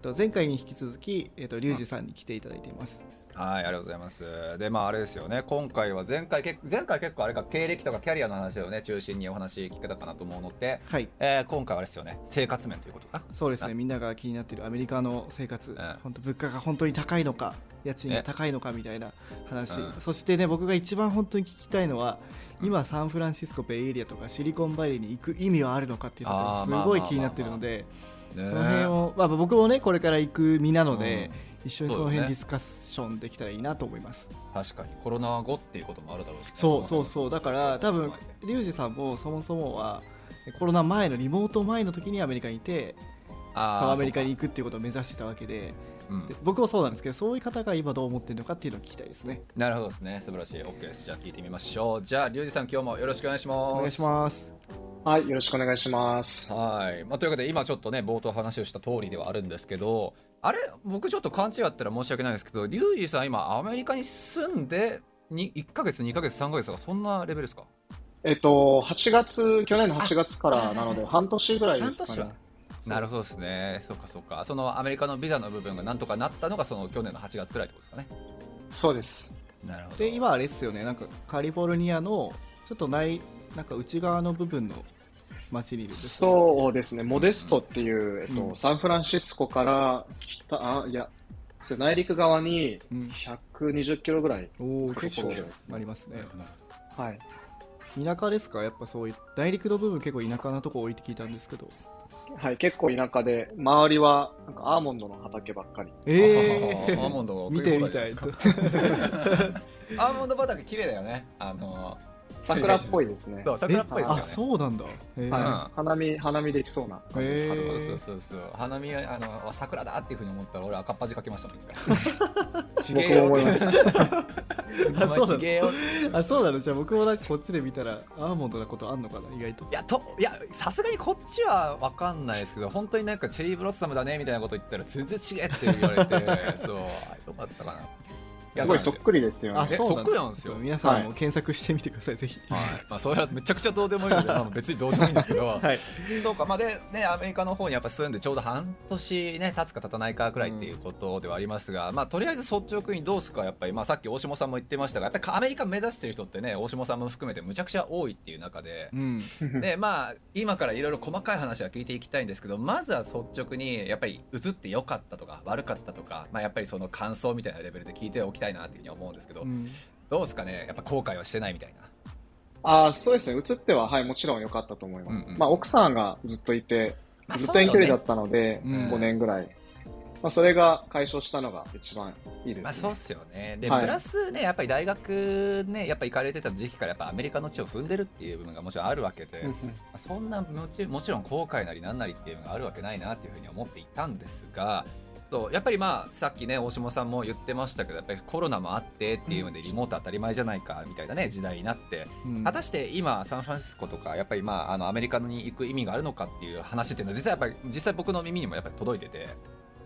と前回に引き続き、えっ、とリュウジさんに来ていただいています。はい、ありがとうございます。で、まあ、あれですよね、今回は前回、け前回結構あれか、経歴とかキャリアの話をね、中心にお話聞けたかなと思うので、はい、えー今回はあれですよね、生活面ということか？そうですね。あみんなが気になっているアメリカの生活、ん本当物価が本当に高いのか、家賃が高いのかみたいな話。うんそしてね、僕が一番本当に聞きたいのは、今サンフランシスコベイエリアとかシリコンバレーに行く意味はあるのかっていうのがあーすごい気になってるので、ね。その辺を、まあ僕もねこれから行く身なので、一緒にその辺ディスカッションできたらいいなと思います。確かに、コロナ後っていうこともあるだろうしね、そうそうそう。だから多分リュウジさんもそもそもはコロナ前のリモート前の時にアメリカにいてあアメリカに行くっていうことを目指してたわけでうん。で僕もそうなんですけどそういう方が今どう思ってるのかっていうのを聞きたいですね。なるほどですね、素晴らしい。OK です。じゃあ、聞いてみましょう。じゃあ、リュウジさん、今日もよろしくお願いします。お願いしますはい、よろしくお願いします。はい、まあ、というわけで今ちょっとね冒頭話をした通りではあるんですけどあれ僕ちょっと勘違いったら申し訳ないんですけどリュウジさん今アメリカに住んでに1ヶ月2ヶ月3ヶ月とかそんなレベルですか？えっと、8月、去年の8月からなので、半年ぐらいですかね。半年は。なるほどですね。そうかそうか。そのアメリカのビザの部分がなんとかなったのがその去年の8月くらいってことですかね。そうです。なるほど。で今あれですよね。なんかカリフォルニアのちょっとないなんか内側の部分の街にいるそうですね、モデストっていう、えっと、うん。サンフランシスコから北、あ、いや、内陸側にうん。120キロぐらい。おお結構ありますね。はい。田舎ですか？やっぱそういう内陸の部分結構田舎なとこ多いって聞いたんですけど。はい、結構田舎で、周りはなんかアーモンドの畑ばっかり。ええ アーモンドを見てみたい食い放題ですかアーモンド畑綺麗だよね。あの桜っぽいですね。そう桜っぽいですよね。あそうなんだ。はい。花見、花見できそうな感じそうそうそうそう。花見あの桜だっていうふうに思ったら俺赤っ端かけましたもん一回。僕も思いました。あそうなの？ちげえよあそうなの？じゃあ僕もなんかこっちで見たらアーモンドなことあんのかな意外と。いやといやさすがにこっちは分かんないですけど本当になんかチェリーブロッサムだねみたいなこと言ったら全然違えって言われてそうよかったかなすごいそっくりですよね。そっくりなんですよ。皆さんも検索してみてください、ぜひ。はい。まあ、それはめちゃくちゃどうでもいいので、まあ、別にどうでもいいんですけど、はい。そうか、まあでね、アメリカの方にやっぱ住んでちょうど半年、ね、経つか経たないかくらいっていうことではありますが、まあ、とりあえず率直にどうですか、やっぱり、まあ、さっき大下さんも言ってましたが、やっぱりアメリカ目指してる人ってね、大下さんも含めてむちゃくちゃ多いっていう中でう、ん。でまあ、今からいろいろ細かい話は聞いていきたいんですけど、まずは率直に、やっぱり映ってよかったとか、悪かったとか、まあ、やっぱりその感想みたいなレベルで聞いておきたいなっていうふうに思うんですけど、うんどうですかね、やっぱ後悔はしてないみたいな。ああ、そうですね。映っては、はい、もちろん良かったと思います。うんうんまあ、奥さんがずっといて、まあずっと遠距離だったので、ね5年ぐらい。まあ、それが解消したのが一番いいです、ね。まあそうっすよね。で、はいプラスね、やっぱり大学ね、やっぱ行かれてた時期からやっぱアメリカの地を踏んでるっていう部分がもちろんあるわけで、まあそんなもちもちろん後悔なりなんなりっていうのがあるわけないなっていうふうに思っていたんですが、そうやっぱりまあさっきね大下さんも言ってましたけどやっぱりコロナもあってっていうのでリモート当たり前じゃないかみたいなね時代になってうん。果たして今サンフランシスコとかやっぱりまああのアメリカに行く意味があるのかっていう話っていうのは実はやっぱり実際僕の耳にもやっぱり届いてて。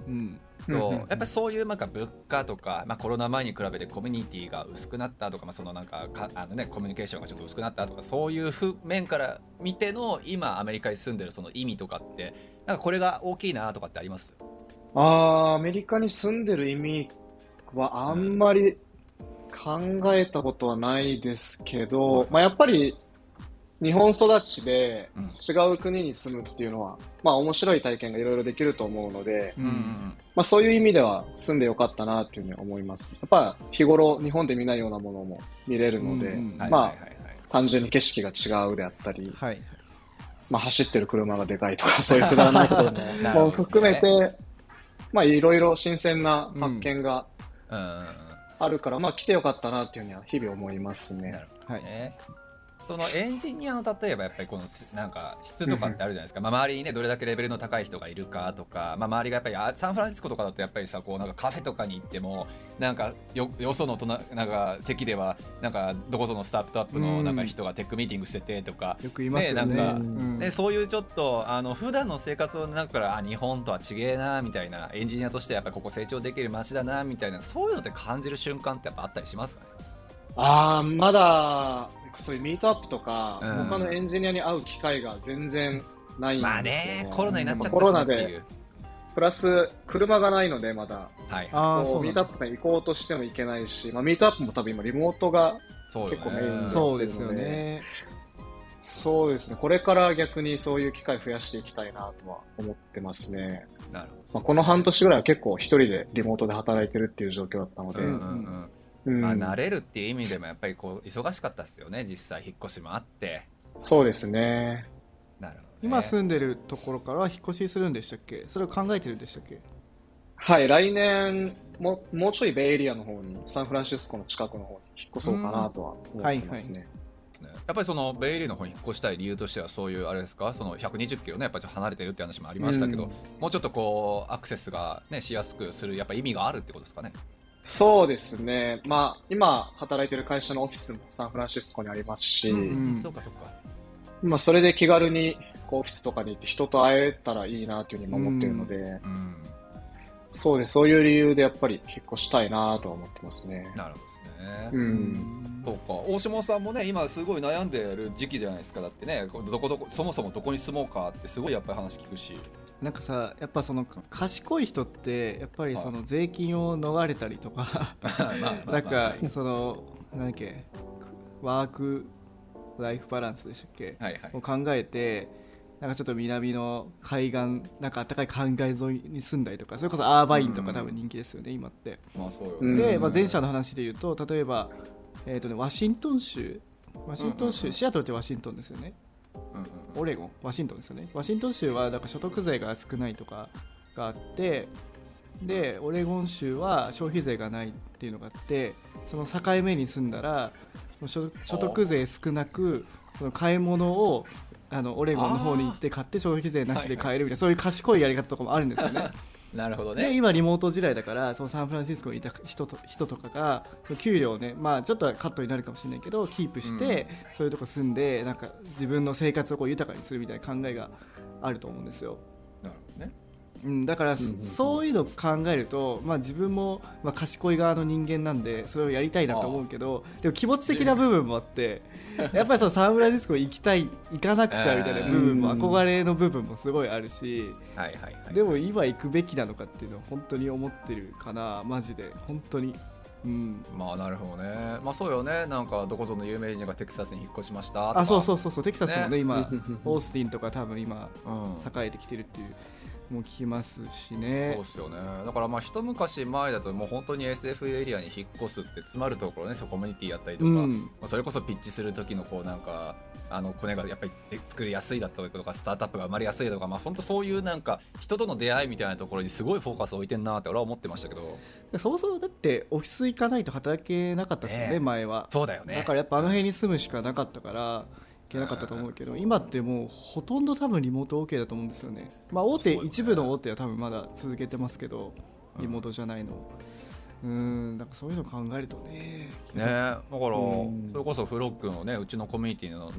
うん。そう。やっぱりそういうなんか物価とか、まあ、コロナ前に比べてコミュニティが薄くなったとか,、まあそのなんかかあの、ね、コミュニケーションがちょっと薄くなったとかそういうふ面から見ての今アメリカに住んでるその意味とかってなんかこれが大きいなとかってあります？ああ、アメリカに住んでる意味はあんまり考えたことはないですけど、まあ、やっぱり日本育ちでうん。違う国に住むっていうのは、まあ面白い体験がいろいろできると思うので、うんまあそういう意味では住んでよかったなっていうふうに思います。やっぱ日頃日本で見ないようなものも見れるので、うんうんまあはいはいはいはい。単純に景色が違うであったり、はいまあ走ってる車がでかいとかそういうくだらないことも ね。含めて、まあいろいろ新鮮な発見がうん。うん。うん。あるから、まあ来てよかったなっていうふうには日々思いますね。なるほどはい。ねそのエンジニアの例えばやっぱりこのなんか質とかってあるじゃないですか、まあ、周りにねどれだけレベルの高い人がいるかとか、まあ、周りがやっぱりあサンフランシスコとかだとやっぱりさこうなんかカフェとかに行ってもなんかよよその隣なんか席ではなんかどこぞのスタートアップのなんか人がテックミーティングしててとか、よく言いますよね。ねなんかうん。でそういうちょっとあの普段の生活の中からあ日本とは違えなみたいなエンジニアとしてやっぱりここ成長できる街だなみたいなそういうのって感じる瞬間ってやっぱあったりしますかね？ああ、まだ、そういうミートアップとか、うん。他のエンジニアに会う機会が全然ないんですよ、まあねコロナになっちゃったしコロナで、プラス、車がないので、まだ。はい。あそうミートアップとか行こうとしても行けないし、まあ、ミートアップも多分今リモートが、結構メインそうですよね。そうですね、これから逆にそういう機会増やしていきたいなとは思ってますね。なるまあ、この半年ぐらいは結構一人でリモートで働いてるっていう状況だったので、うんうんうんまあ、慣れるっていう意味でもやっぱりこう忙しかったですよね実際引っ越しもあって。そうですね。なるほど、ね、今住んでるところからは引っ越しするんでしたっけ？それを考えてるんでしたっけ？はい、来年も、もうちょいベイエリアの方に、サンフランシスコの近くの方に引っ越そうかなとは思ってますね。ね。やっぱりそのベイエリーの方に引っ越したい理由としてはそういうあれですか？その120キロねやっぱりちょっと離れてるって話もありましたけど、うん。もうちょっとこうアクセスがねしやすくするやっぱ意味があるってことですかね？そうですね。まあ、今働いてる会社のオフィスもサンフランシスコにありますし、うんそうかそうかまあ、それで気軽にこうオフィスとかに行って人と会えたらいいなというふうに思ってるので、うんそうです。そういう理由でやっぱり引っ越したいなとは思ってますね。なるほどですね、うん。そうか大下さんもね今すごい悩んでる時期じゃないですかだってねどこどこそもそもどこに住もうかってすごいやっぱり話聞くしなんかさやっぱその賢い人ってやっぱりその税金を逃れたりとか なんかそのなんだっけワークライフバランスでしたっけはいはい。を考えてなんかちょっと南の海岸なんか暖かい海岸沿いに住んだりとかそれこそアーバインとか多分人気ですよね、今って。まあそうで、まあ、前者の話で言うと例えば、えーとね、ワシントン州ワシントン州、シアトルってワシントンですよねオレゴンワシントンですよね。ワシントン州はなんか所得税が少ないとかがあってでオレゴン州は消費税がないっていうのがあってその境目に住んだら所得税少なくその買い物をあのオレゴンの方に行って買って消費税なしで買えるみたいなそういう賢いやり方とかもあるんですよね。なるほどでね今リモート時代だからそのサンフランシスコにいた人と人とかがその給料をねまあちょっとはカットになるかもしれないけどキープして、そういうとこ住んでなんか自分の生活をこう豊かにするみたいな考えがあると思うんですよ。なるほどねうん、だから、そういうのを考えると、まあ、自分も、まあ、賢い側の人間なんでそれをやりたいなと思うけどでも気持ち的な部分もあって やっぱりそのサンフランシスコ行きたい行かなくちゃみたいな部分もうん憧れの部分もすごいあるしはいはいはい。でも今行くべきなのかっていうのは本当に思ってるかなマジで。本当に。うん。まあなるほどね。まあそうよね。なんかどこぞの有名人がテキサスに引っ越しましたあそうそうそうそう。テキサスもねね。今うん。オースティンとか多分今うん。栄えてきてるっていうもう聞きますしそうねっすよね。だからまあ一昔前だともう本当に SF エリアに引っ越すって詰まるところねそうコミュニティやったりとか、うん。まあそれこそピッチする時のこうなんかあのコネがやっぱり作りやすいだったりとかスタートアップが生まれやすいとかまあ本当そういうなんか人との出会いみたいなところにすごいフォーカスを置いてんなって俺は思ってましたけど。そもそもだってオフィス行かないと働けなかったですよねね前は。そうだよね。だからやっぱあの辺に住むしかなかったからいけなかったと思うけど。今ってもうほとんど多分リモート OK だと思うんですよね。まあ大手、一部の大手は多分まだ続けてますけどリモートじゃないの。うんなんかそういうの考えるとねねだからうん。それこそフロックのねうちのコミュニティの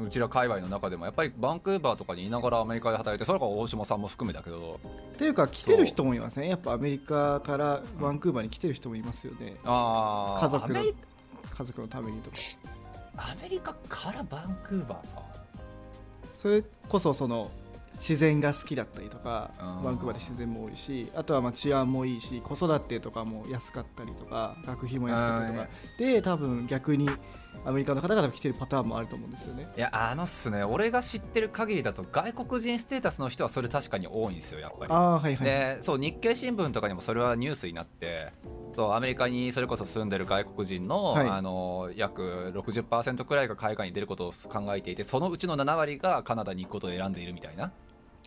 ううちら界隈の中でもやっぱりバンクーバーとかにいながらアメリカで働いてそれから大島さんも含めだけど。っていうか来てる人もいますねやっぱアメリカからバンクーバーに来てる人もいますよね。あー。家族の家族のためにとかアメリカからバンクーバーか。それこそその自然が好きだったりとかうんバンクーバーで自然も多いしあとはまあ治安もいいし子育てとかも安かったりとか学費も安かったりとか。で多分逆にアメリカの方々が来てるパターンもあると思うんですよね。いやあのっすね。俺が知ってる限りだと外国人ステータスの人はそれ確かに多いんですよやっぱり。ああはいはい。でそう日経新聞とかにもそれはニュースになってそうアメリカにそれこそ住んでる外国人の,、はい。あの約60%くらいが海外に出ることを考えていてそのうちの7割がカナダに行くことを選んでいるみたいな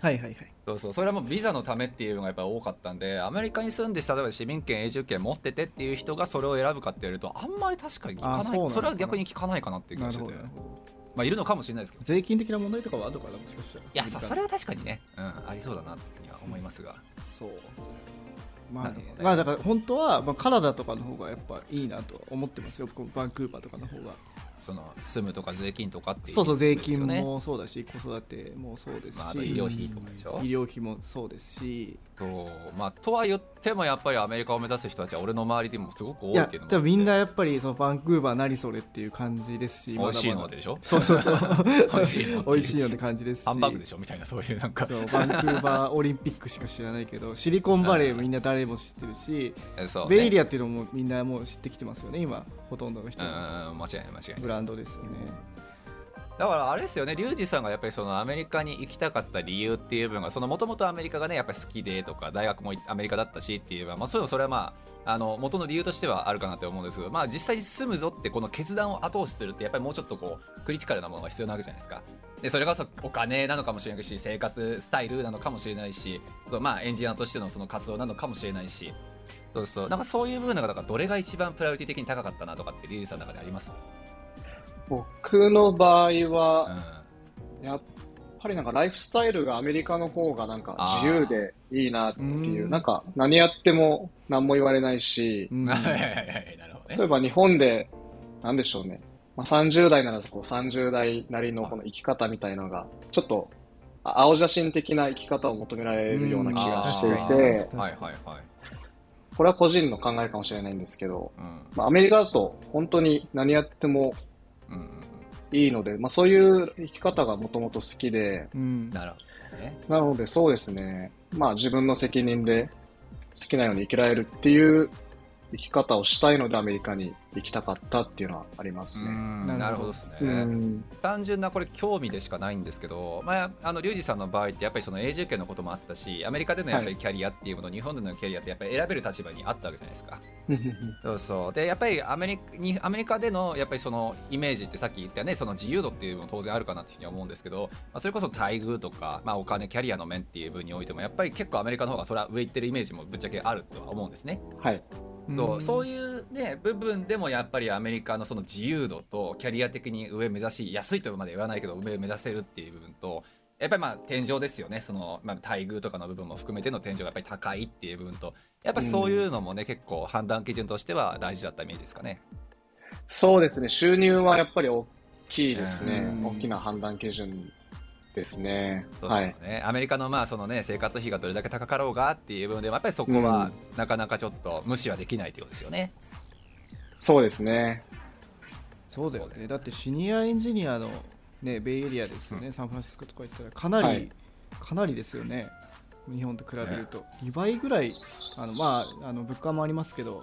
はいはいはい。そうそう。それはもうビザのためっていうのがやっぱり多かったんでアメリカに住んで例えば市民権永住権持っててっていう人がそれを選ぶかって言われるとあんまり確かに聞かない。あそれは逆に聞かないかなっていう気ながしててるほどなるほどまあいるのかもしれないですけど税金的な問題とかはあるのかなもしかしたら。いやそそれは確かにね、うん、ありそうだなっていうふうには思いますが。そう。まあ、ね。まあだから本当は、まあ、カナダとかの方がやっぱいいなと思ってますよ。バンクーバーとかの方がその住むとか税金とかっていうそうそう税金もそうだし子育てもそうですし、まあ、医療費とかでしょ。医療費もそうですしそう。まあとは言ってもやっぱりアメリカを目指す人たちは俺の周りでもすごく多いやいって。いうの多分みんなややっぱりそのバンクーバー何それっていう感じですし美味しいのででしょ？そうそうそう。美味しいの美味しいのって感じですし。ハンバーグでしょ？みたいなそういうなんか。そうバンクーバーオリンピックしか知らないけどシリコンバレーみんな誰も知ってるし、ね、ベイエリアっていうのもみんなもう知ってきてますよね今ほとんどの人うんの間違いない間違いない。ブランドですよね、だからあれですよね、リュウジさんがやっぱりそのアメリカに行きたかった理由っていう部分が、もともとアメリカがね、やっぱり好きでとか、大学もアメリカだったしっていうのは、まあ、そういうのそれはまあ、あの元の理由としてはあるかなと思うんですけど、まあ、実際に住むぞって、この決断を後押しするって、やっぱりもうちょっとこうクリティカルなものが必要なわけじゃないですか。でそれがそお金なのかもしれないし、生活スタイルなのかもしれないし、まあ、エンジニアとしてのその活動なのかもしれないし。そうそうなんかそういう部分がだからどれが一番プライオリティ的に高かったなとかってリュウジさんの中であります、僕の場合うは、ん。やっぱりなんかライフスタイルがアメリカの方がなんか自由でいいなっていう。う、ん。なんか何やっても何も言われないし、例えば日本で、なんでしょうね、まあ、30代ならこう30代なりのこの生き方みたいなのが、ちょっとあ青写真的な生き方を求められるような気がしていて、はいはいはい。これは個人の考えかもしれないんですけど、うん。まあ、アメリカだと本当に何やってもいいので、まあ、そういう生き方がもともと好きで、うん。なるほどね。なのでそうですね、まあ自分の責任で好きなように生きられるっていう生き方をしたいのでアメリカに行きたかったっていうのはありますね。うんなるほどですね。うん単純なこれ興味でしかないんですけど、まあ、あのリュウジさんの場合ってやっぱりその永住権のこともあったしアメリカでのやっぱりキャリアっていうもの、日本でのキャリアってやっぱり選べる立場にあったわけじゃないですか。そうそうでやっぱりアメリカにアメリカでのやっぱりそのイメージってさっき言ったねその自由度っていうのも当然あるかなっていうふうに思うんですけど、まあ、それこそ待遇とか、まあ、お金キャリアの面っていう分においてもやっぱり結構アメリカの方がそれは上行ってるイメージもぶっちゃけあるとは思うんですね。はい。そうそういう、ね、部分でもやっぱりアメリカのその自由度とキャリア的に上目指し安いとまで言わないけど上目指せるっていう部分とやっぱりまあ天井ですよねその、まあ、待遇とかの部分も含めての天井がやっぱり高いっていう部分とやっぱりそういうのもね、結構判断基準としては大事だったイメージですかね。そうですね、収入はやっぱり大きいですねう。ん大きな判断基準ですね。そうはい。ですよね、アメリカのまあその、ね、生活費がどれだけ高かろうがっていう部分でもやっぱりそこはなかなかちょっと無視はできないということですよね。そうですね。そうだよね。だってシニアエンジニアの、ね、ベイエリアですよね、サンフランシスコとか行ったらかなり、はい。かなりですよね。日本と比べると、2倍ぐらいあのまああの物価もありますけど。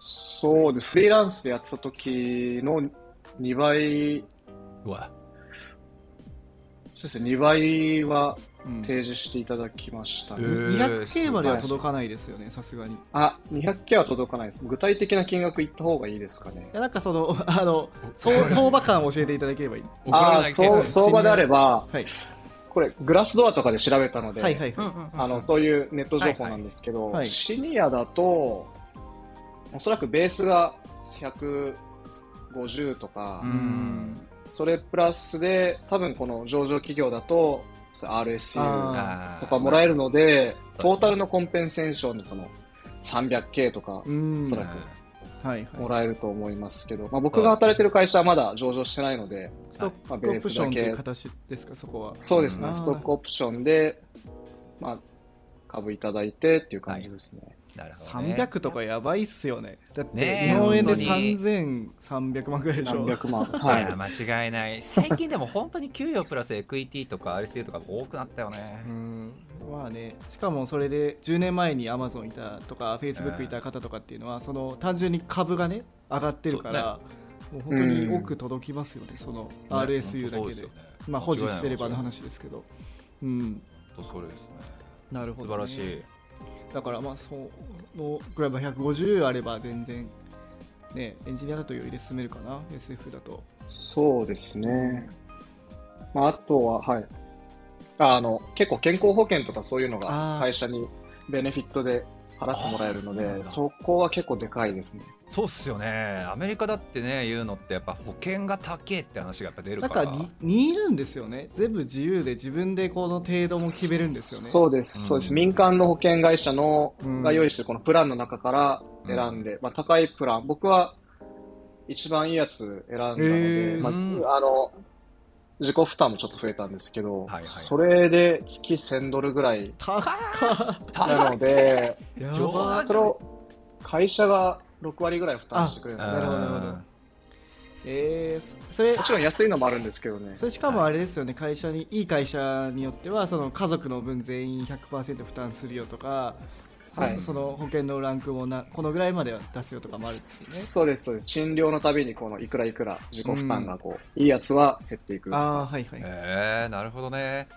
そうです。フリーランスでやってた時の2倍、ですね、2倍はうん。提示していただきましたね。へー 200K までは届かないですよねさすがに。いあ、200K は届かないです。具体的な金額言った方がいいですかね。やなんかそのあの相相場感を教えていただければいい。ああ、そう、相場であれば、はい。これ、グラスドアとかで調べたので、はいはいはい、あの、そういうネット情報なんですけど、はいはい。シニアだと、おそらくベースが150とか、ううんんそれプラスで、多分この上場企業だと、RSU とかもらえるので、まあトータルのコンペンセーションでその 300K とかうん。おそらくはいもはい。らえると思いますけど、まあ、僕が働いてる会社はまだ上場してないので、ストッまあ、クオプションというベースだ形ですか？そこは。そうですね、うんストックオプションで、まあ、株いただいてっていう感じですね。なるほどね。300とかやばいっすよね。だって日本円で本当に。3300万ぐらいでしょ。何百万。い。はや間違いない。最近でも本当に給与プラスエクイティとか RSU とか多くなったよね。うん。まあね。しかもそれで10年前にアマゾンいたとかフェイスブックいた方とかっていうのはその単純に株がね上がってるから、もう本当に多く届きますよね、その RSU だけで、まあ保持してればの話ですけど。うん。本当それですねなるほど、ね、素晴らしいだからまあそのぐらいは150あれば全然ねエンジニアだと余裕で進めるかな SF だとい。そうですね。まあ、あとは、はい。ああの、結構健康保険とかそういうのが会社にベネフィットで払ってもらえるので、そこは結構でかいですね。そうっすよね。アメリカだってね言うのってやっぱ保険が高えって話がやっぱ出るかなんか似るんですよね。全部自由で自分でこの程度も決めるんですよね。そうです、そうです。うん民間の保険会社の、うん。が用意してるこのプランの中から選んで、まあ高いプラン、僕は一番いいやつ選んだので、まうんあ、あの、自己負担もちょっと増えたんですけど、はいはい。それで月1000ドルぐらいなので、それを会社が6割ぐらい負担してくれるなるほどなるほど。えー、それもちろん安いのもあるんですけどね。それしかもあれですよね。会社にいい会社によってはその家族の分全員100%負担するよとか、そはい。その保険のランクもなこのぐらいまでは出すよとかもあるんですよね。そうです、そうです。診療のたびにこのいくらいくら自己負担がこう、いいやつは減っていく。ああはいはい、へえなるほどね。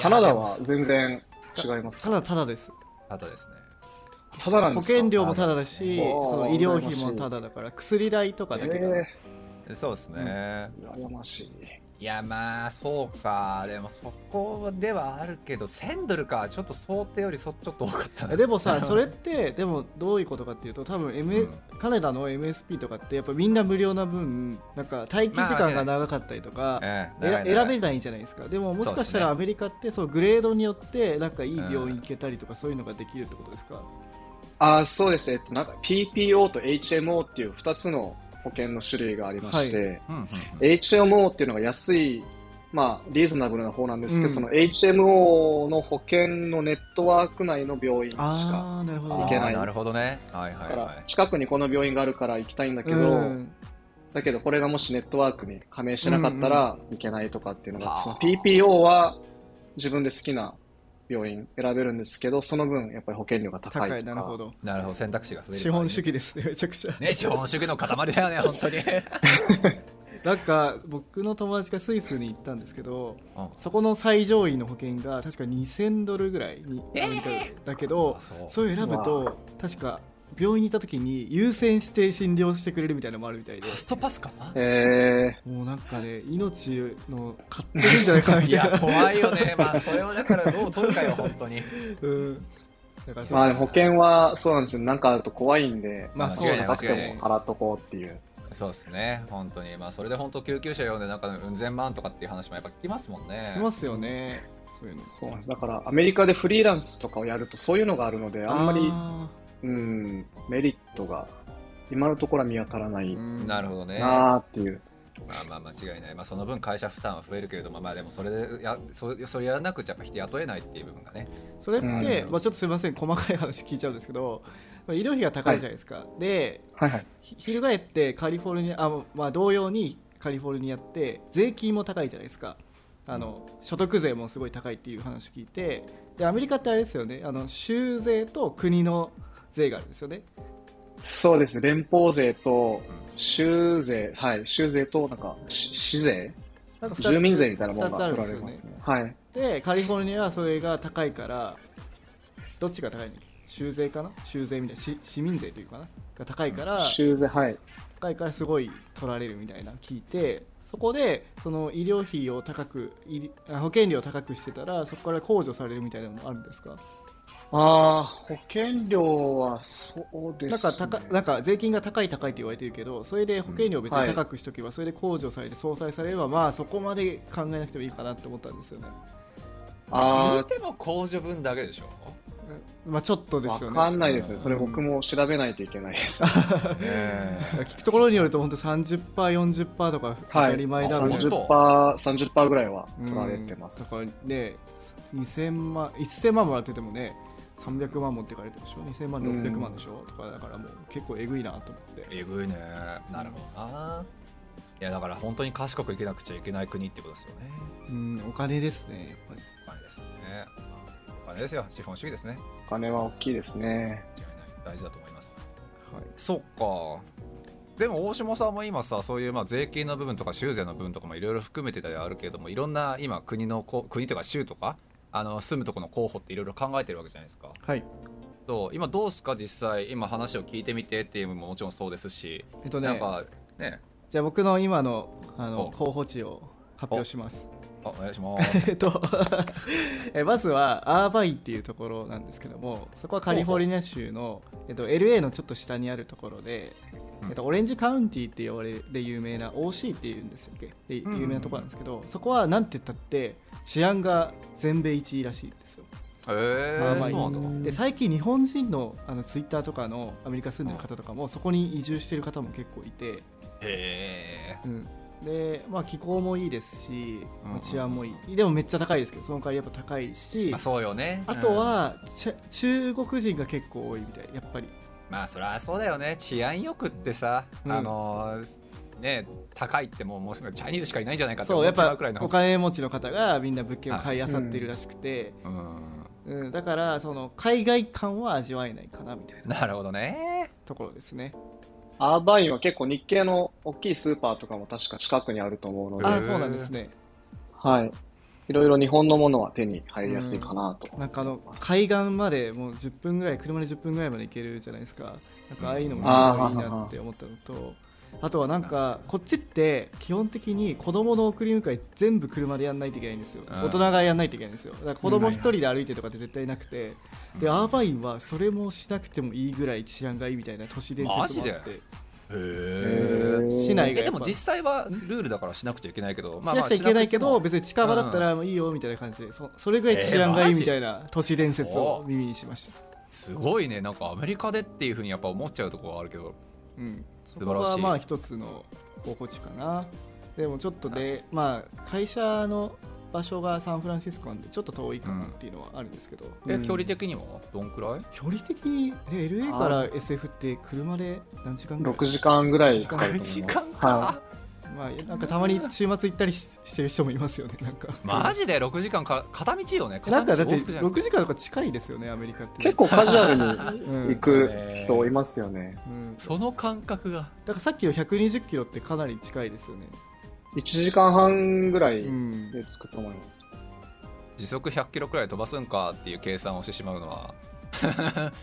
カナダは全然違いますただただです。ただですね。保ただなんですか？険料もただだしその医療費もただだから薬代とかだけが、えそうですね、ー、羨ましい。いやまあそうか。でもそこではあるけど1000ドルかちょっと想定よりそちょっと多かったねでもさそれってでもどういうことかっていうと多分、M うん。カナダの MSP とかってやっぱみんな無料な分なんか待機時間が長かったりとか、えええら長い長い。選べないじゃないですか。でももしかしたそうですね。らアメリカってそうグレードによってなんかいい病院行けたりとかそういうのができるってことですか、あーそうです。ね、えっと、なんか PPO と HMO っていう2つの保険の種類がありまして、うんうんうん。HMO っていうのが安い、まあ、リーズナブルな方なんですけど、うん。その HMO の保険のネットワーク内の病院しか。ああなるほど。いけない。なるほどね。はいだからはい。はい近くにこの病院があるから行きたいんだけど、うん。だけどこれがもしネットワークに加盟してなかったらいけないとかっていうのが、はあ。その PPO は自分で好きな病院選べるんですけど、その分やっぱり保険料が高いとか。高いなるほど。なるほど。選択肢が増える。資本主義ですねめちゃくちゃ。ね資本主義の塊だよね本当に。なんか僕の友達がスイスに行ったんですけどうん。そこの最上位の保険が確か2000ドルぐらいにアメリカだけどあ、そう。そういう選ぶうと確か病院に行った時に優先して診療してくれるみたいなのもあるみたいで。ファストパスかな？えもうなんかね命の買ってるんじゃないかなみいたいな。や怖いよね。まあそれをだからどう取るかよ本当に。うん。まあ保険はそうなんですよ。なんかあると怖いんで、まあ間違いない高くても払っとこうっていう。そうですね。本当に。まあそれで本当救急車呼んでなんかうん千万とかっていう話もやっぱ聞きますもんね。いますよね。そういうの。そう。だからアメリカでフリーランスとかをやるとそういうのがあるので、あんまり、あうん、メリットが今のところは見当たらないなるほどね。なーっていう。まあまあ間違いない、まあ、その分会社負担は増えるけれどもまあでもそれでやそそれやらなくちゃやっぱ人雇えないっていう部分がね。それって、うん。まあ、ちょっとすみません細かい話聞いちゃうんですけど医療費が高いじゃないですか、ではいはい。ひ翻ってカリフォルニアあ、まあ、同様にカリフォルニアって税金も高いじゃないですか。あの所得税もすごい高いっていう話聞いてでアメリカってあれですよね。あの州税と国の税があるんですよね。そうです。連邦税と州税、はい、州税となんかし市税、なんか住民税みたいなものが取られますね。はい。でカリフォルニアはそれが高いからどっちが高いの州税かな？州税みたいなし市民税というかな？が高いから州税、はい。高いからすごい取られるみたいなの聞いてそこでその医療費を高く保険料を高くしてたらそこから控除されるみたいなのもあるんですか？ああ、保険料はそうですね。なんか高なんか税金が高い高いって言われてるけどそれで保険料を別に高くしとけば、それで控除されて相殺されればまあそこまで考えなくてもいいかなって思ったんですよね言あうても控除分だけでしょ？まあちょっとあ、ですよねわかんないですね。それ僕も調べないといけないです。聞くところによると本当30%、40%とか当たり前だみたいな、30%、30%ぐらいは取られてます。うんだからね2000万1000万もらっててもね300万持ってかれてるでしょ？2000万で600万でしょ、とかだからもう結構えぐいなと思って。えぐいね。なるほどな。いやだから本当に賢く生きなくちゃいけない国ってことですよね。うんお金ですねやっぱり。お金ですね。お金ですよ。資本主義ですね。お金は大きいですね。間違いない。大事だと思います。はい。そっか。でも大下さんも今さそういうまあ税金の部分とか州税の部分とかもいろいろ含めてたりはあるけどもいろんな今国のこ国とか州とかあの住むとこの候補っていろいろ考えてるわけじゃないですか。はい。と今どうすか実際。今話を聞いてみてっていうのももちろんそうですし、えっとね。なんかね。じゃあ僕の今のあのお候補地を発表します。お願いします。えっと えまずはアーバインっていうところなんですけどもそこはカリフォルニア州の、えっと、LA のちょっと下にあるところで、うんえっと、オレンジカウンティって呼ばれで有名な OC っていうんですっけでうん有名なところなんですけど、そこはなんて言ったって治安が全米一位らしいんですよ。へえで最近日本人のあのツイッターとかのアメリカ住んでる方とかもそこに移住してる方も結構いて、へうん。でまあ、気候もいいですし、うんまあ治安もいい。でもめっちゃ高いですけどその代わりやっぱ高いし、えまあそうよね。あとは、中国人が結構多いみたいやっぱりまあそりゃそうだよね。治安よくってさ、うん。あのーね高いってもうもうチャイニーズしかいないんじゃないかって思っそうやっぱちゃうくらいの。お金持ちの方がみんな物件を買い漁ってるらしくて、うん。うん。だからその海外感は味わえないかなみたいななるほどね。ところですね。アーバインは結構日系の大きいスーパーとかも確か近くにあると思うので、あそうなんですね。はい。いろいろ日本のものは手に入りやすいかなと。なんかあの海岸までもう10分ぐらい車で10分ぐらいまで行けるじゃないですか。なんかああいうのもすごいいいなって思ったのとあとはなんかこっちって基本的に子供の送り迎え全部車でやんないといけないんですよ。うん大人がやんないといけないんですよ。だから子供一人で歩いてとかって絶対なくて。でアーバインはそれもしなくてもいいぐらい治安がいいみたいな都市伝説もあっマジで？て市内がでも実際はルールだからしなくちゃいけないけど、しなくちゃいけないけど別に近場だったらもういいよみたいな感じでそそれぐらい治安がいいみたいな都市伝説を耳にしました。もすごいね。なんかアメリカでっていうふうにやっぱ思っちゃうところはあるけど。うん、そ素晴らしい。こはまあ一つの候補地かな。でもちょっとでまあ会社の場所がサンフランシスコなんでちょっと遠いかなっていうのはあるんですけど、うん。え距離的には？どんくらい？距離的に？で LA から SF って車で何時間ぐらい？6時間ぐらいかかると思います。はまあなんかたまに週末行ったりししてる人もいますよねなんか。マジで？6時間か片道よね？なんかだって片道往復じゃなく6時間とか近いですよねアメリカってい。結構カジュアルにうん。行く人いますよね。うん、だその感覚が。からさっきの120キロってかなり近いですよね1時間半ぐらいうん。で着くと思います。時速100キロくらい飛ばすんかっていう計算をしてしまうのは。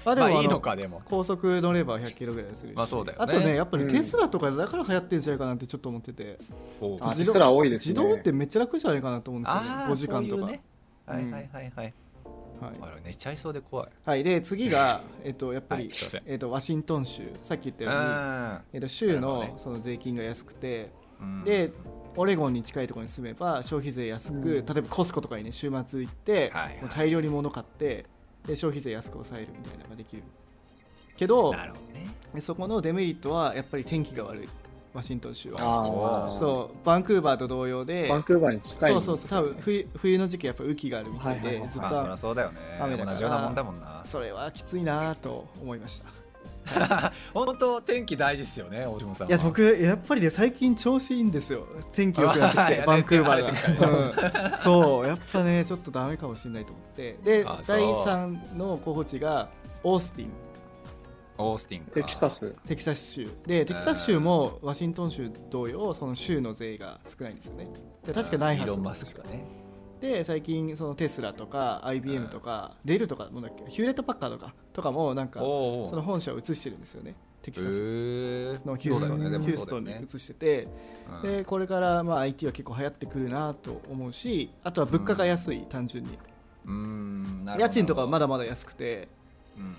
あでも いいのかでも。高速乗れば100キロぐらいするし、まあそうだよね。あとねやっぱりうん。テスラとかだから流行ってるんじゃないかなってちょっと思ってて、こう。あ、自動テスラ多いですね。自動ってめっちゃ楽じゃないかなと思うんですよね。あ5時間とか。そういうねはいはいはいはい、はい。あれ寝ちゃいそうで怖い。はい、で次が、えっと、やっぱり、はいえっと、ワシントン州。さっき言ったように、うえっと、州のその税金が安くてんでオレゴンに近いところに住めば消費税安く、うん。例えばコスコとかにね週末行って、はいはい。大量に物買ってで消費税安く抑えるみたいなのができる。けどなるほどね。でそこのデメリットはやっぱり天気が悪い。ワシントン州は。そう。バンクーバーと同様でバンクーバーに近いんそうそうそう。多分冬冬の時期やっぱ雨季があるみたいで、はいはいはい。ずっとそうだよね。雨だから同じようなもんだもんな。それはきついなと思いました 本当天気大事ですよね大島さんは。いや僕やっぱりね最近調子いいんですよ。天気良くなってきて バンクーバーが、うん。そうやっぱねちょっとダメかもしれないと思って。で第3の候補地がオースティン。オースティンか。テキサス。テキサス州。でテキサス州もワシントン州同様その州の税が少ないんですよね。で確かないはず。イーロン・マスクがねで最近そのテスラとか IBM とかデルとかもだっけ？ヒューレット・パッカーとかとかもなんかおその本社を移してるんですよね。テキサス。へのヒューストン,、ヒューストンに移してて、うん。でこれからまあ IT は結構流行ってくるなと思うしあとは物価が安い、単純に。うーん家賃とかはまだまだ安くて、うん。うん、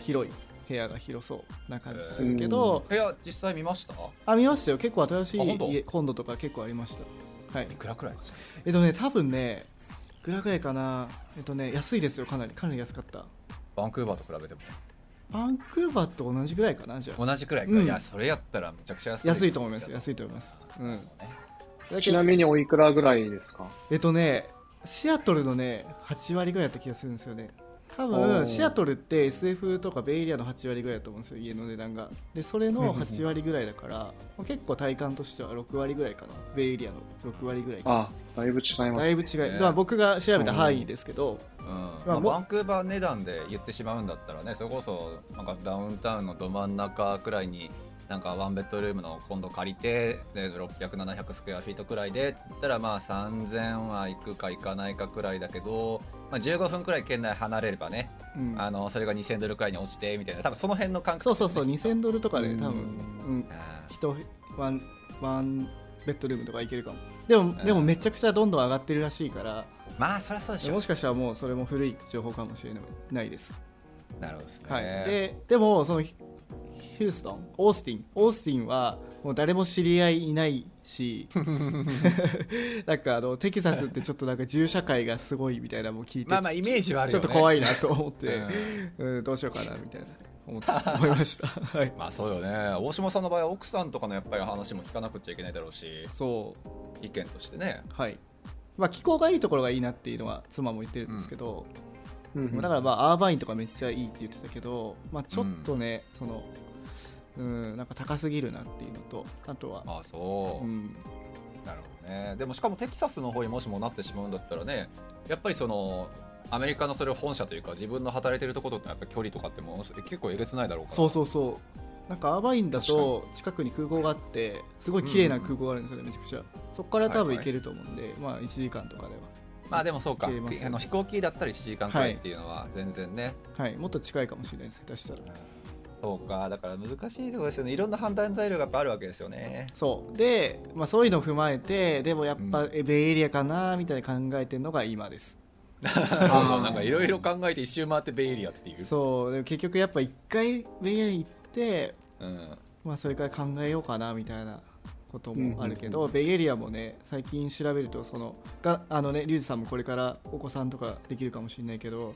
広い。部屋が広そうな感じするけど、部屋実際見ました？あ見ましたよ。結構新しい家コンドとか結構ありましたはい。いくらくらいですかえっとね多分ねいくらぐらいかな。えっとね安いですよかなり。かなり安かった。バンクーバーと比べても。バンクーバーと同じぐらいかなじゃあ。同じくらいか、うん。いやそれやったらめちゃくちゃ安い。安いと思います安いと思います。うん。ね。ちなみにおいくらぐらいですか？えっとねシアトルのね8割ぐらいだった気がするんですよね多お分ー。シアトルって SF とかベイエリアの8割ぐらいだと思うんですよ家の値段が。でそれの8割ぐらいだからまあ結構体感としては6割ぐらいかな。ベイエリアの6割ぐらいかな。あ、だいぶ違います。だいぶ違い、ねまあ、僕が調べた範囲ですけど、うん。ままあ、バンクーバー値段で言ってしまうんだったらねそれこそなんかダウンタウンのど真ん中くらいになんかワンベッドルームの今度借りてで600700スクエアフィートくらいでつったらまあ3000は行くか行かないかくらいだけど、まあ、15分くらい県内離れればね、うん。あのそれが2000ドルくらいに落ちてみたいな。多分その辺の感覚そうそうそう。2000ドルとかでうん多分、うん、あ人ワンワンベッドルームとか行けるかも。でも,、でもめちゃくちゃどんどん上がってるらしいからまあそりゃそうでしょ。もしかしたらもうそれも古い情報かもしれないです、なるほどですね、はい、ででもそのヒヒューストンオースティンオースティンはもう誰も知り合いいないし なんかあのテキサスってちょっとなんか銃社会がすごいみたいなのも聞いてまあまあイメージはあるちょっと怖いなと思って、うん。うん、どうしようかなみたいな思いました。はい。まあそうよね。大島さんの場合は奥さんとかのやっぱり話も聞かなくちゃいけないだろうしそう。意見としてね。はい。まあ気候がいいところがいいなっていうのは妻も言ってるんですけど、うん。だからまあアーバインとかめっちゃいいって言ってたけど、まあ、ちょっとね、そのうんなんか高すぎるなっていうのとあとは、ああそう、うん、なるほどね。でもしかもテキサスの方にもしもなってしまうんだったらねやっぱりそのアメリカのそれを本社というか自分の働いてるところとやっぱ距離とかってもう結構えげつないだろうから。そうそうそう。なんかアーバインだと近くに空港があってすごい綺麗な空港があるんですよね、めちゃくちゃ。そこから多分行けると思うんで、まあ1時間とかでまあでもそうか。ね。あの飛行機だったら1時間くらいっていうのは全然ね、ははい。もっと近いかもしれないです下手したらそうか。だから難しいところですよね。いろんな判断材料がやっぱあるわけですよね。そう。で、まあ、そういうのを踏まえてでもやっぱ、うん。えベイエリアかなみたいな考えてるのが今です。あなんかいろいろ考えて一周回ってベイエリアっていう。そう。でも結局やっぱ一回ベイエリアに行ってうん。まあ、それから考えようかなみたいなこともあるけど、ベイエリアもね最近調べるとそのがあのねリュウジさんもこれからお子さんとかできるかもしれないけど、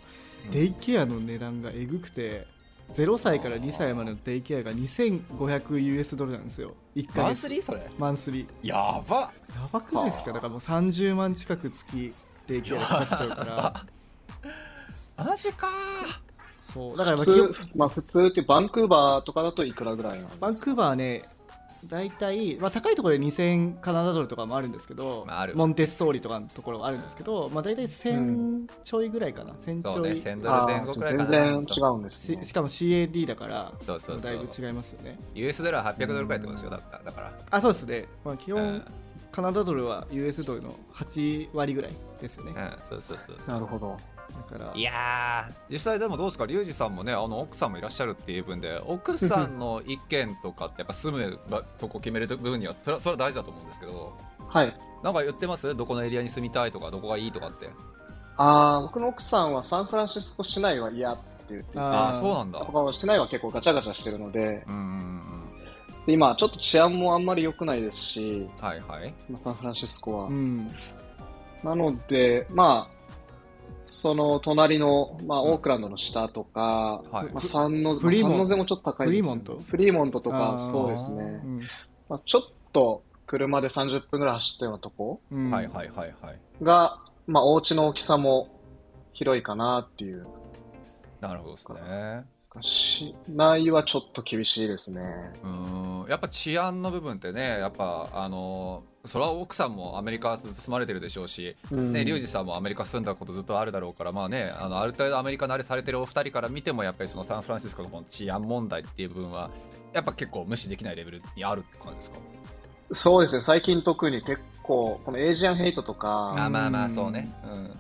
デイケアの値段がえぐくて0歳から2歳までのデイケアが 2500US ドルなんですよ。1ヶマン月スリー？それ。マンスリー。やば。やばくないですか？だからもう30万近く月デイケアがかかっちゃうから。マジか。そう。だからま普通、まあ普通ってバンクーバーとかだといくらぐらいなんですか？バンクーバーはね大体、まあ、高いところで2000カナダドルとかもあるんですけど、まあある。モンテッソーリとかのところがあるんですけど、まあ、大体1000ちょいぐらいかな、1000ちそうねょい、1000ドルあ前後くらいか全な然違うんですね。ししかも CAD だからそうそうそう。だいぶ違いますよね。US ドルは800ドルくらいってことですよだから。だからあそうですね、まあ、基本、うん。カナダドルは US ドルの8割ぐらいですよね。うんそうそうそう。なるほど。だから。いやー。実際でもどうですか？リュウジさんもねあの奥さんもいらっしゃるっていう分で奥さんの意見とかってやっぱ住むばとこ決める部分にはそれはそれは大事だと思うんですけど。はい。なんか言ってます？どこのエリアに住みたいとかどこがいいとかって。あー僕の奥さんはサンフランシスコ市内は嫌って言ってああそうなんだ。他は市内は結構ガチャガチャしてるので、うんうんうん。で今ちょっと治安もあんまり良くないですし、はいはい。まあサンフランシスコは。うん。なので、まあ、その隣の、まあ、うん。オークランドの下とか、はい。まあ、サンノフリーモンサンノゼもちょっと高いですよね。フリーモント？フリーモントとか、そうですね。う。ん。まあ、ちょっと車で30分ぐらい走ったようなとこ。うん。はいはいはいはい。が、まあ、お家の大きさも広いかなっていう。なるほどですね。市内はちょっと厳しいですね。うん。やっぱ治安の部分ってねやっぱあのそれは奥さんもアメリカずっと住まれてるでしょうしね、リュウジさんもアメリカ住んだことずっとあるだろうから、まあね、あのある程度アメリカ慣れされてるお二人から見ても、やっぱりそのサンフランシスコの治安問題っていう部分は、やっぱ結構無視できないレベルにあるって感じですか、そうですね、最近特に結構、このエイジアンヘイトとか、あまあまあ、そうね。うん。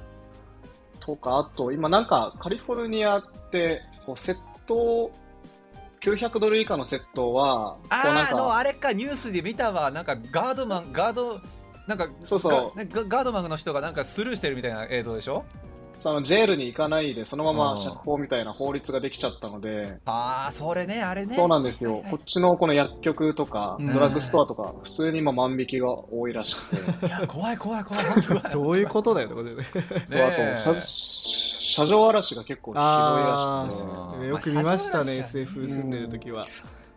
とか、あと、今なんかカリフォルニアって、こう、窃盗、900ドル以下の窃盗は、こうなんあーあのか、あれかニュースで見たわ。なんかガードマンガードなんかそうそう。ガねガガードマンの人がなんかスルーしてるみたいな映像でしょ？そのジェールに行かないで、そのまうんま釈放みたいな法律ができちゃったので、ああそれねあれね。そうなんですよ、はいはい。こっちのこの薬局とか、うん。ドラッグストアとか、普通に今万引きが多いらしくて、いや怖い怖い怖い怖い。どういうことだよってことでね。そう、あと、車車上荒らしが結構ひどいあらしくて、ーーよく見ましたね、まあ SF 住んでる時は、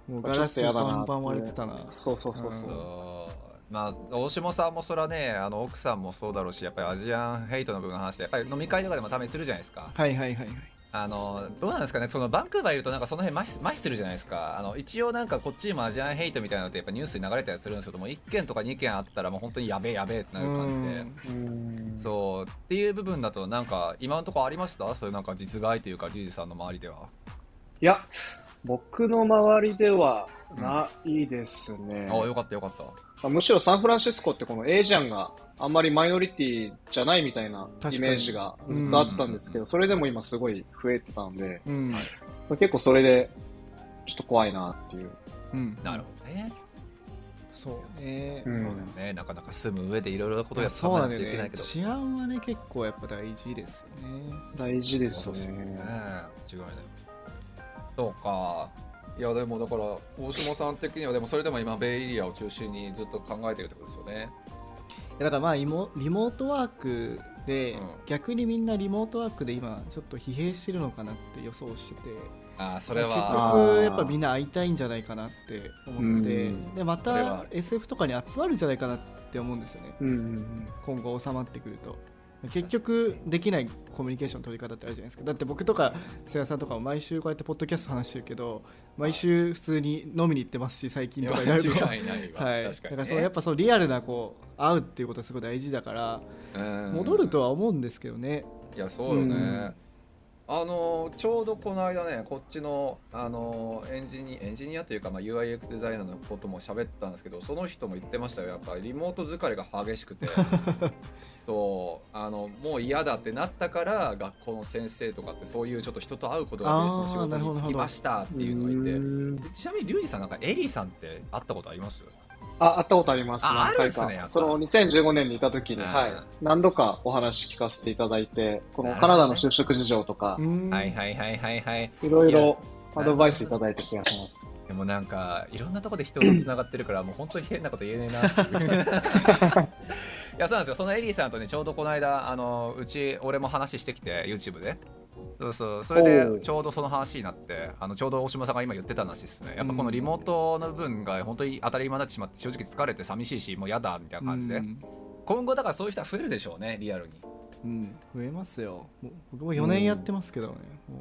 もうガラスっとやだなバンバン割れてたな。そうそうそうそう。そう。まあ大島さんもそれはねあの奥さんもそうだろうしやっぱりアジアンヘイトの部分の話でやっぱり飲み会とかでもためにするじゃないですか。はいはいはいはいあのどうなんですかねそのバンクーバーいるとなんかその辺麻痺麻痺するじゃないですか。あの一応なんかこっちにもアジアンヘイトみたいなのってやっぱニュースに流れたりするんですけども1件とか2件あったらもう本当にやべえやべえってなる感じで。うん。うんそうっていう部分だとなんか今のところありました？そういうなんか実害というかリュウジさんの周りでは。いや、僕の周りではないですね。ああよかったよかったむしろサンフランシスコってこのエイジアンがあんまりマイノリティじゃないみたいなイメージがずっとあったんですけど、それでも今すごい増えてたんで、うん。はい結構それでちょっと怖いなっていう。うん。なるほどね。そう。ね、うん。そうだよね。なかなか住む上でいろいろなことやってそうなん考えなだよねきゃいけないけど治安はね結構やっぱ大事ですよね。大事ですね。違いない。そうかいやでもだから大島さん的にはでもそれでも今ベイエリアを中心にずっと考えてるってことですよね。だからまあリモリモートワークで、うん。逆にみんなリモートワークで今ちょっと疲弊してるのかなって予想しててああそれ結は局やっぱみんな会いたいんじゃないかなって思ってうん。でまた SF とかに集まるんじゃないかなって思うんですよね。うんうん。今後収まってくると結局できないコミュニケーションの取り方ってあるじゃないですか。だって僕とか瀬谷さんとかも毎週こうやってポッドキャスト話してるけど毎週普通に飲みに行ってますし最近とか。になると間違いないわ、はい、確かに、ね、だからそうやっぱそうリアルなこう会うっていうことはすごい大事だからうん。戻るとは思うんですけどね。いやそうよね、うん。あのちょうどこの間ねこっちのあのエンジニエンジニアというか、まあ、UIX デザイナーのことも喋ったんですけどその人も言ってましたよ。やっぱりリモート疲れが激しくて そうあのもう嫌だってなったから学校の先生とかってそういうちょっと人と会うことがベースの仕事に就きましたっていうのがいて。ちなみにリュウジさんなんかエリーさんって会ったことあります？あ、会ったことあります。あ何回か。ね。その2015年にいた時に、うん。はい。何度かお話聞かせていただいて、このカナダの就職事情とかう、ん。はいはいはいはいはい。いろいろアドバイスいただいた気がします。でもなんかいろんなところで人がつながってるからもう本当に変なこと言えねえなっていう いやそうなんですよ。そのエリーさんとねちょうどこの間あのうち俺も話してきて YouTube で。そうそう。それおでう。ちょうどその話になってあのちょうど大島さんが今言ってた話ですね。やっぱこのリモートの部分が本当に当たり前になってしまって正直疲れて寂しいしもう嫌だみたいな感じで、うん。今後だからそういう人は増えるでしょうねリアルに。うん、増えますよ。もう僕も4年やってますけどね、も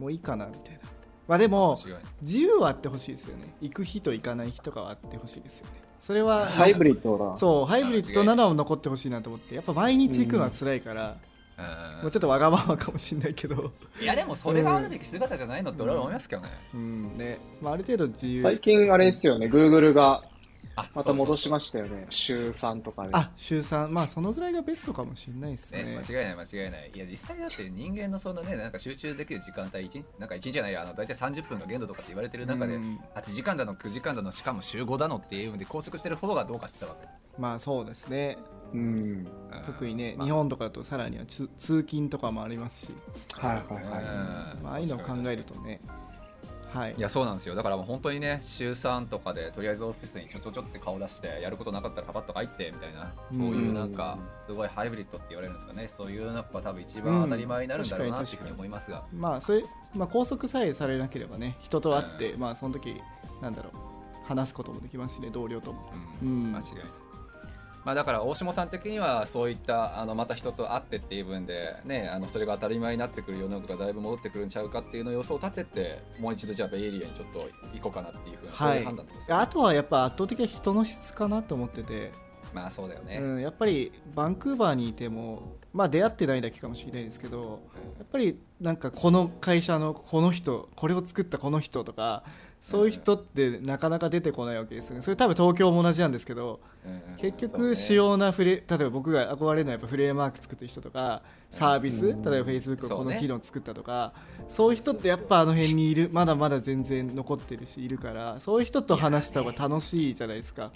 うもういいかなみたいなまあでも自由はあってほしいですよね。行く日と行かない日とかはあってほしいですよね。それはハイブリッドだ。そうハイブリッドなのは残ってほしいなと思ってやっぱ毎日行くのは辛いから、うん。もうちょっとわがままかもしれないけど。いやでもそれがあるべき姿じゃないのって俺は思いますけどね、うんね、まあ、ある程度自由。最近あれですよね、Google があまた戻しまししたよね。週3とかで。あ週3まあそのぐらいがベストかもしれないですね。ね、間違いない間違いない。いや実際だって人間のそんなねなんか集中できる時間帯一日なんか1日じゃないやあの大体30分が限度とかって言われてる中で、うん。8時間だの9時間だのしかも週5だのっていうので拘束してる方がどうかしてたわけ、まあそうですね。うん。うん特にね、まあ。日本とかだとさらにはつ通勤とかもありますし、はいはいはうん。まあ、ああいうのを考えるとねはい。いやそうなんですよ。だからもう本当にね週3とかでとりあえずオフィスにちょちょちょって顔出してやることなかったらパパッと入ってみたいなそういうなんかすごいハイブリッドって言われるんですかね。そういうのが多分一番当たり前になるんだろうなっていうふうに思いますが、まあそれ、まあ、拘束さえされなければね人と会って、まあその時なんだろう話すこともできますしね同僚とも。うん。うん。間違いない。まあ、だから大下さん的にはそういったあのまた人と会ってっていう分で、ね、あのそれが当たり前になってくる世の中がだいぶ戻ってくるんちゃうかっていうのを予想を立ててもう一度じゃあベイエリアにちょっと行こうかなっていうふうな、そうはい。いう判断ですあとはやっぱ圧倒的な人の質かなと思ってて、まあそうだよね、うん、やっぱりバンクーバーにいてもまあ出会ってないだけかもしれないですけどやっぱりなんかこの会社のこの人これを作ったこの人とかそういう人ってなかなか出てこないわけですよね。それ多分東京も同じなんですけど結局主要なフレ例えば僕が憧れるのはやっぱフレームワーク作ってる人とかサービス、うん例えば Facebook をこそうね。の機能作ったとかそういう人ってやっぱあの辺にいるまだまだ全然残ってるしいるからそういう人と話した方が楽しいじゃないですか。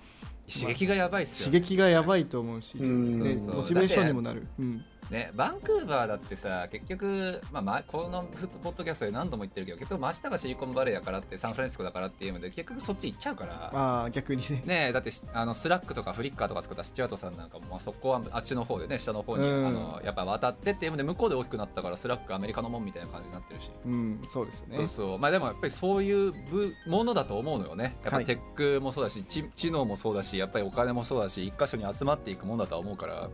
刺激がやばいっすよ刺激がやばいと思うし、うん。ねモチベーションにもなる、うん、ね、バンクーバーだってさ結局、まあまあ、この普通ポッドキャストで何度も言ってるけど結局真下がシリコンバレーやからってサンフランシスコだからっていうので結局そっち行っちゃうから。ああ逆にね。ねえだってあのスラックとかフリッカーとか作ったスチュアートさんなんかも、まあ、そこはあっちの方でね下の方に、うん。あのやっぱ渡ってっていうので向こうで大きくなったからスラックアメリカのもんみたいな感じになってるし、うんそうですね。そうまあでもやっぱりそういう部ものだと思うのよね。やっぱテックもそうだし、知知能もそうだしやっぱりお金もそうだし一箇所に集まっていくものだとは思うから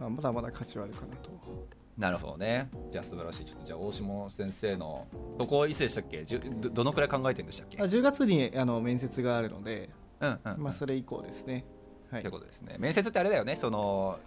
まあ、まだまだ価値はあるかなと。なるほどね。じゃあ素晴らしい。ちょっとじゃあ大下先生のどこいつでしたっけ？じゅどどのくらい考えてるんでしたっけ？あ10月にあの面接があるので、うんうん、うん。まあ、それ以降ですね。はい。ということですね。面接ってあれだよね。その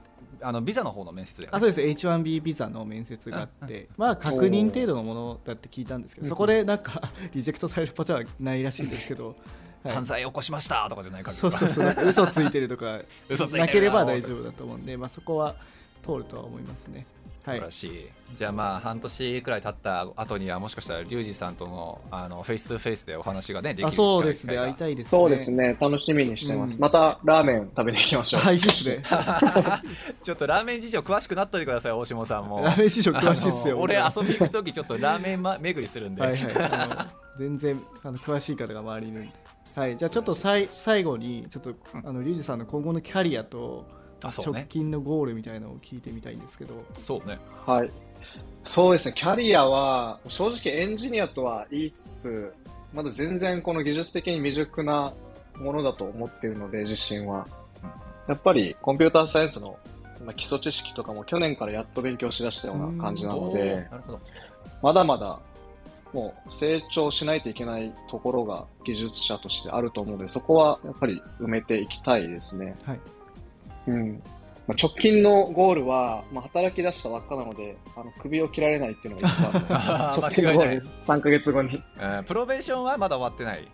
あのビザの方の面接ね。あそうです。H1B ビザの面接があって、まあ確認程度のものだって聞いたんですけどそこでなんかリジェクトされるパターンはないらしいんですけど、はい犯罪起こしました。とかじゃないかそうそうそう。嘘ついてるとか。嘘ついてる。ななければ大丈夫だと思うんで、まあ、そこは通るとは思いますね。はい。素晴らしい。じゃあまあ半年くらい経った後にはもしかしたらリュウジさんとのあのフェイス2フェイスでお話がねできるあそうですね。機会いたいですね。そうですね、楽しみにしてます。うん。またラーメン食べに行きましょう。はい。いいですねちょっとラーメン事情詳しくなっといてください大下さんも。ラーメン師匠詳しいですよ。俺遊び行く時ちょっとラーメン、ま、巡りするんで、はいはい。あの全然あの詳しい方が周りにいるんではいじゃあちょっとさい最後にちょっとあのリュウジさんの今後のキャリアと直あそうね。近のゴールみたいなのを聞いてみたいんですけど。そうね。はい。そうですね、キャリアは、正直エンジニアとは言いつつ、まだ全然この技術的に未熟なものだと思っているので、自身は。やっぱりコンピューターサイエンスのまあ基礎知識とかも去年からやっと勉強しだしたような感じなのおでー、なるほど。まだまだもう成長しないといけないところが技術者としてあると思うので、そこはやっぱり埋めていきたいですね。はいうん。まあ、直近のゴールは、まあ、働き出したばっかなので、あの首を切られないっていうのが一番 直近のゴ間違いール、3ヶ月後に。うんプロベーションはまだ終わってない？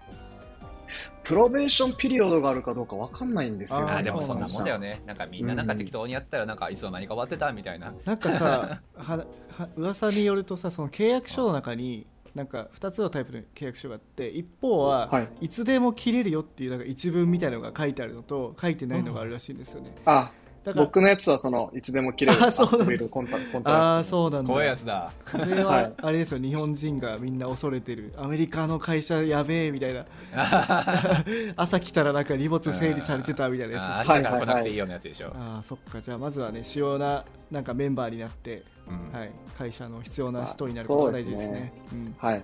プロベーションピリオドがあるかどうかわかんないんですよあーあーでもそんなもんだよね。ねなんかみんななんか適当にやったらなんかいつの間にか終わってたみたいななんかさはは噂によるとさその契約書の中になんか2つのタイプの契約書があって一方は、はい。い、つでも切れるよっていうなんか一文みたいなのが書いてあるのと書いてないのがあるらしいんですよね、あ、だから僕のやつはその、いつでも切れる。あそうコンタコンタラクトああそうなんだ。怖いやつだ。これははい。あれですよ。日本人がみんな恐れてる。アメリカの会社やべえみたいな。朝来たらなんか荷物整理されてたみたいなやつ明日から来なくていいようなやつでしょ、ああそっか。じゃあまずはね主要ななんかメンバーになって、うん。はい、会社の必要な人になることが大事ですね。うん。はい。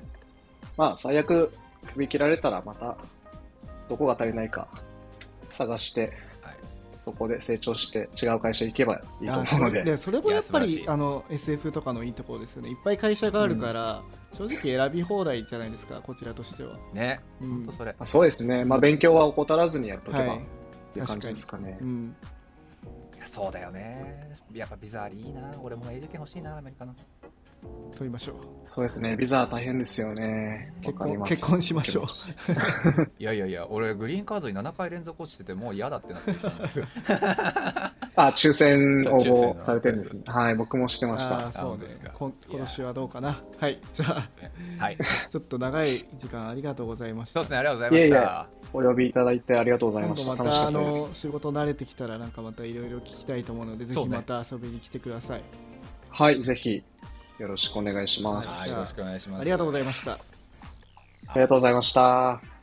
まあ、最悪、首切られたらまた、どこが足りないか探して、はいそこで成長して違う会社行けばいいとあ思うので。それでそれもやっぱりあの SF とかのいいところですよね。いっぱい会社があるから、正直選び放題じゃないですかこちらとしては、ね。うん。本当それ。まあそうですね。まあ、勉強は怠らずにやっとけば、はい。っていう感じですかね。う。ん、そうだよね。やっぱビザーリいいな。俺も永住権欲しいなアメリカの取りましょう。そうですね。ビザは大変ですよね。結婚結婚しましょう。いやいやいや俺グリーンカードに7回連続落ちててもう嫌だってなってきたんですよ。あ、抽選 応募されてるんですね。はい、僕もしてましあたあ。そうでですか。こん今年はどうかな。はいじゃあはい。ちょっと長い時間ありがとうございました。そうですねありがとうございました。いえいえお呼びいただいてありがとうございました。今度またかあの。仕事慣れてきたらなんかまたいろいろ聞きたいと思うのでぜひまた遊びに来てください、はい、ぜひ、よろしくお願いします。はいよろしくお願いしますありがとうございましたありがとうございました。